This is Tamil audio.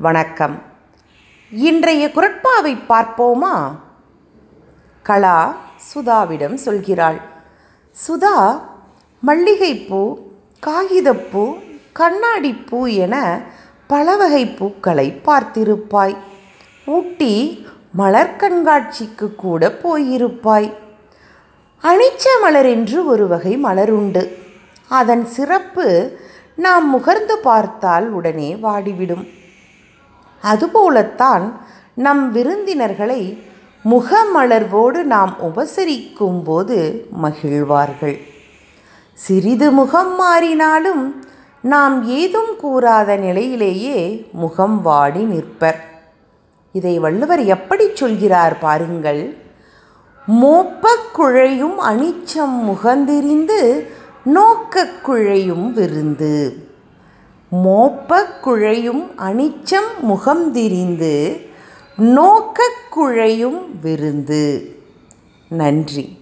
வணக்கம். இன்றைய குரட்பாவை பார்ப்போமா? கலா சுதாவிடம் சொல்கிறாள். சுதா மல்லிகைப்பூ காகிதப்பூ கண்ணாடிப்பூ என பல வகை பூக்களை பார்த்திருப்பாய். ஊட்டி மலர் கண்காட்சிக்கு கூட போயிருப்பாய். அணிச்ச மலர் என்று ஒரு வகை மலர் உண்டு. அதன் சிறப்பு நாம் முகர்ந்து பார்த்தால் உடனே வாடிவிடும். அதுபோலத்தான் நம் விருந்தினர்களை முகமலர்வோடு நாம் உபசரிக்கும் போது மகிழ்வார்கள். சிறிது முகம் மாறினாலும் நாம் ஏதும் கூறாத நிலையிலேயே முகம் வாடி நிற்பர். இதை வள்ளுவர் எப்படி சொல்கிறார் பாருங்கள். மோப்பக் குழையும் அனிச்சம் முகந்திரிந்து நோக்கக் குழையும் விருந்து. மோப்பக் குழையும் அனிச்சம் முகந்திரிந்து நோக்கக் குழையும் விருந்து. நன்றி.